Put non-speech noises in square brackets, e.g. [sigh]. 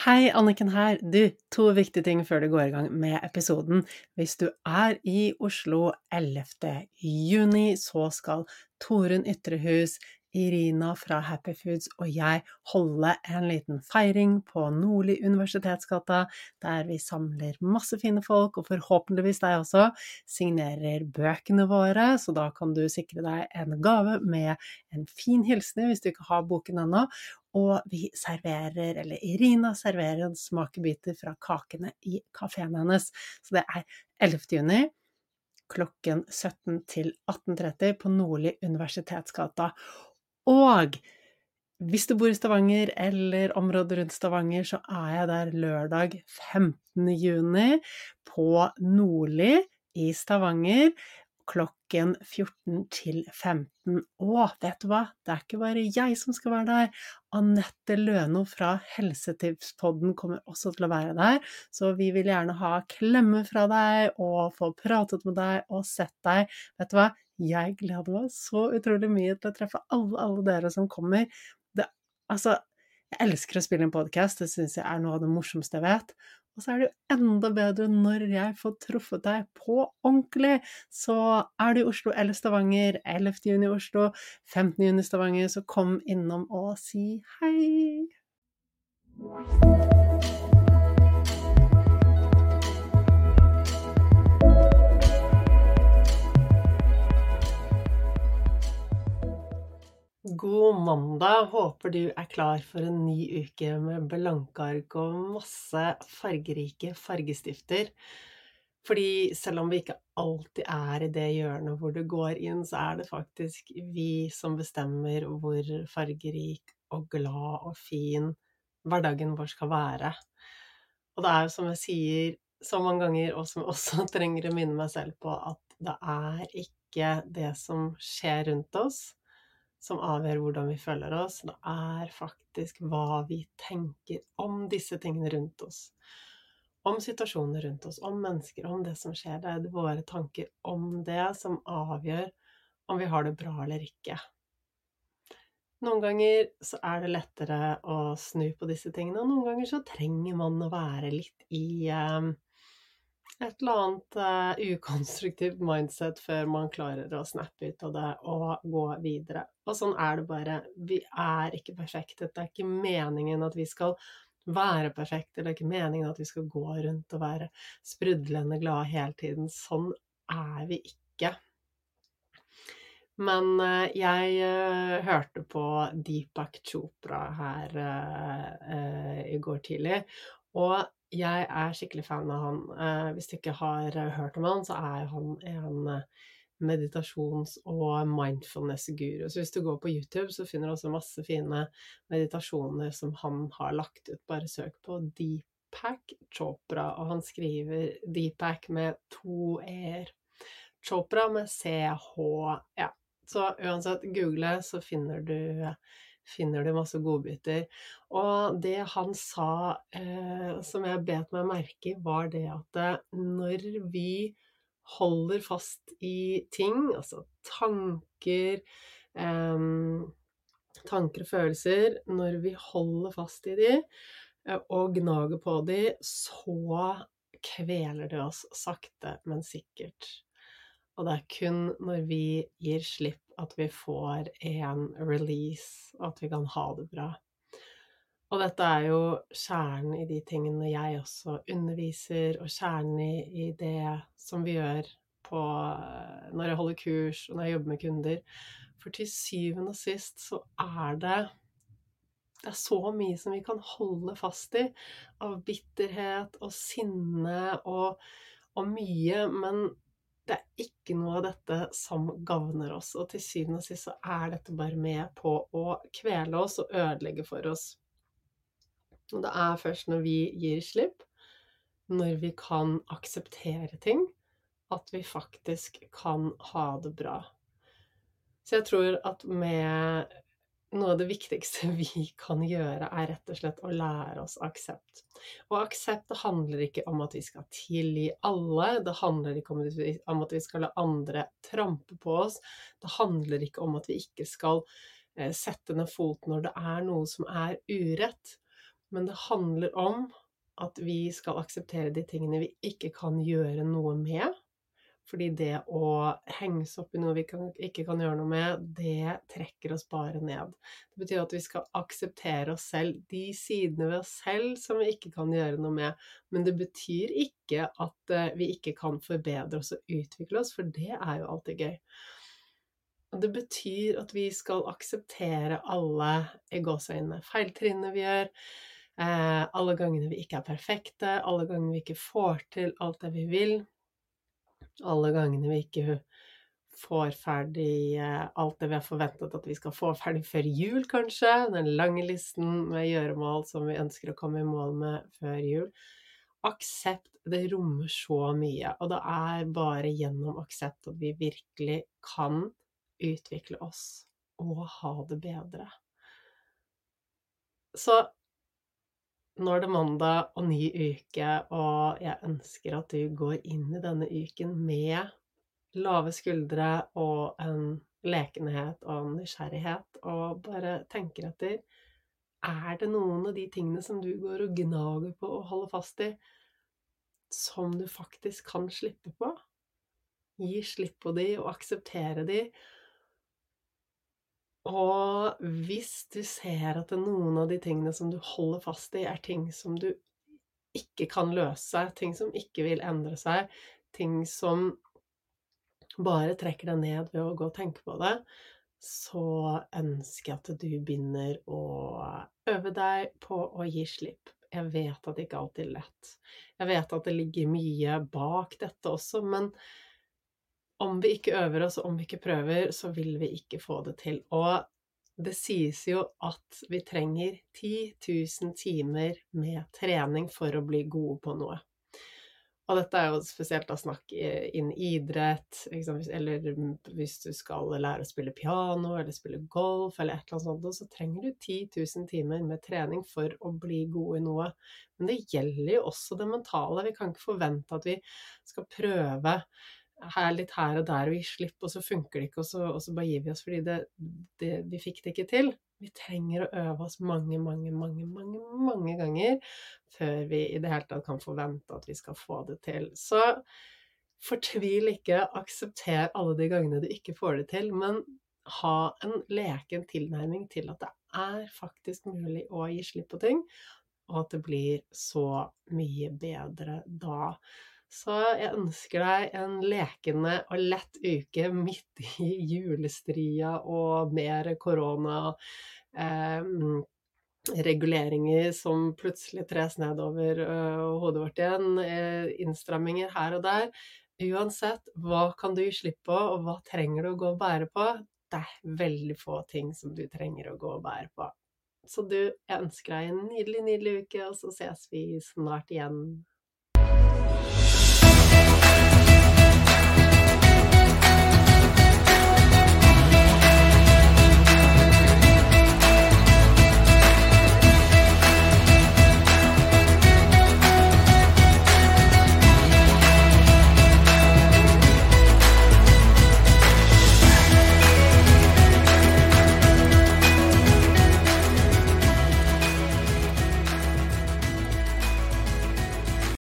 Hei, Anniken her. Du, to viktige ting før du går i gang med episoden. Hvis du er i Oslo 11. juni, så skal Torunn Ytrehus, Irina fra Happy Foods og jeg holde en liten feiring på Nordli universitetsgata, der vi samler masse fine folk, og forhåpentligvis deg også, signerer bøkene våre, så da kan du sikre deg en gave med en fin hilsen hvis du ikke har boken ennå, og vi serverer, eller Irina serverer en smakebiter fra kakene i kafeen hennes. Så det er 11. juni klokken 17 til 18.30 på Nordli universitetsgata. Og hvis du bor i Stavanger eller området rundt Stavanger, så er jeg der lørdag 15. juni på Nordli i Stavanger klokken 14 til 15. Og vet du hva, det er ikke bare jeg som skal være der. Anette Løno fra Helsetipspodden kommer også til å være der, så vi vil gjerne ha klemme fra deg og få pratet med deg og sett deg. Vet du hva, jeg gleder meg så utrolig mye til å treffe alle, alle dere som kommer. Det, altså, jeg elsker å spille en podkast, det syns jeg er noe av det morsomste jeg vet. Og så er det jo enda bedre når jeg får truffet deg på ordentlig. Så er du i Oslo eller Stavanger, 11. juni Oslo, 15. juni Stavanger, så kom innom og si hei! God mandag. Håper du er klar for en ny uke med blanke ark og masse fargerike fargestifter. Fordi selv om vi ikke alltid er i det hjørnet hvor du går inn, så er det faktisk vi som bestemmer hvor fargerik og glad og fin hverdagen vår skal være. Og det er jo som jeg sier så mange ganger, og som jeg også [laughs] trenger å minne meg selv på, at det er ikke det som skjer rundt oss, som avgjør hvordan vi føler oss. Det er faktisk hva vi tenker om disse tingene rundt oss. Om situasjoner rundt oss, om mennesker, om det som skjer. Det er våre tanker om det som avgjør om vi har det bra eller ikke. Noen ganger så er det lettere å snu på disse tingene, og noen ganger så trenger man å være litt i um, et eller annet uh, ukonstruktivt mindset før man klarer å snappe ut av det og gå videre. Og sånn er det bare. Vi er ikke perfekte. Det er ikke meningen at vi skal være perfekte, det er ikke meningen at vi skal gå rundt og være sprudlende glade hele tiden. Sånn er vi ikke. Men uh, jeg uh, hørte på Deepak Chopra her i går tidlig, og jeg er skikkelig fan av han. Eh, hvis du ikke har eh, hørt om han, så er han en eh, meditasjons- og mindfulness-guru. Så hvis du går på YouTube, så finner du også masse fine meditasjoner som han har lagt ut. Bare søk på Deepak Chopra, og han skriver Deepak med to e-er. Chopra med ch. Ja. Så uansett, google, så finner du finner du masse godbiter. Og det han sa, eh, som jeg bet meg merke i, var det at eh, når vi holder fast i ting, altså tanker eh, Tanker og følelser, når vi holder fast i de eh, og gnager på de, så kveler det oss sakte, men sikkert. Og det er kun når vi gir slipp at vi får en release, og at vi kan ha det bra. Og dette er jo kjernen i de tingene jeg også underviser, og kjernen i, det som vi gjør på, når jeg holder kurs og når jeg jobber med kunder. For til syvende og sist så er det det er så mye som vi kan holde fast i av bitterhet og sinne og, og mye, men det er ikke noe av dette som gagner oss, og til syvende og sist så er dette bare med på å kvele oss og ødelegge for oss. Og det er først når vi gir slipp, når vi kan akseptere ting, at vi faktisk kan ha det bra. Så jeg tror at med noe av det viktigste [laughs] vi kan gjøre, er rett og slett å lære oss aksept. Og aksept handler ikke om at vi skal tilgi alle, det handler ikke om at vi skal la andre trampe på oss, det handler ikke om at vi ikke skal eh, sette ned foten når det er noe som er urett. men det handler om at vi skal akseptere de tingene vi ikke kan gjøre noe med. Fordi det å henge seg opp i noe vi kan, ikke kan gjøre noe med, det trekker oss bare ned. Det betyr at vi skal akseptere oss selv, de sidene ved oss selv som vi ikke kan gjøre noe med. Men det betyr ikke at eh, vi ikke kan forbedre oss og utvikle oss, for det er jo alltid gøy. Det betyr at vi skal akseptere alle i gåseøynene feiltrinnene vi gjør. Eh, alle gangene vi ikke er perfekte, alle gangene vi ikke får til alt det vi vil alle gangene vi ikke får ferdig eh, alt det vi har forventet at vi skal få ferdig før jul, kanskje. Den lange listen med gjøremål som vi ønsker å komme i mål med før jul. Aksept, det rommer så mye, og det er bare gjennom aksept at vi virkelig kan utvikle oss og ha det bedre. Så nå er det mandag og ny uke, og jeg ønsker at du går inn i denne uken med lave skuldre og en lekenhet og en nysgjerrighet, og bare tenker etter Er det noen av de tingene som du går og gnager på og holder fast i, som du faktisk kan slippe på? Gi slipp på de og akseptere de, og hvis du ser at noen av de tingene som du holder fast i, er ting som du ikke kan løse, ting som ikke vil endre seg, ting som bare trekker deg ned ved å gå og tenke på det, så ønsker jeg at du begynner å øve deg på å gi slipp. Jeg vet at det ikke alltid er lett. Jeg vet at det ligger mye bak dette også, men om vi ikke øver oss, og om vi ikke prøver, så vil vi ikke få det til. Og det sies jo at vi trenger 10 000 timer med trening for å bli gode på noe. Og dette er jo spesielt da snakk innen idrett, eller hvis du skal lære å spille piano eller spille golf eller et eller annet sånt, så trenger du 10 000 timer med trening for å bli god i noe. Men det gjelder jo også det mentale. Vi kan ikke forvente at vi skal prøve her, litt her og der og gir slipp, og så funker det ikke, og så, og så bare gir vi oss fordi det, det, vi fikk det ikke til. Vi trenger å øve oss mange, mange, mange, mange, mange ganger før vi i det hele tatt kan forvente at vi skal få det til. Så fortvil ikke, aksepter alle de gangene du ikke får det til, men ha en leken tilnærming til at det er faktisk mulig å gi slipp på ting, og at det blir så mye bedre da. Så jeg ønsker deg en lekende og lett uke midt i [laughs] julestria og mer korona. Eh, reguleringer som plutselig tres nedover uh, hodet vårt igjen. Eh, innstramminger her og der. Uansett, hva kan du gi slipp på, og hva trenger du å gå og bære på? Det er veldig få ting som du trenger å gå og bære på. Så du, jeg ønsker deg en nydelig, nydelig uke, og så ses vi snart igjen.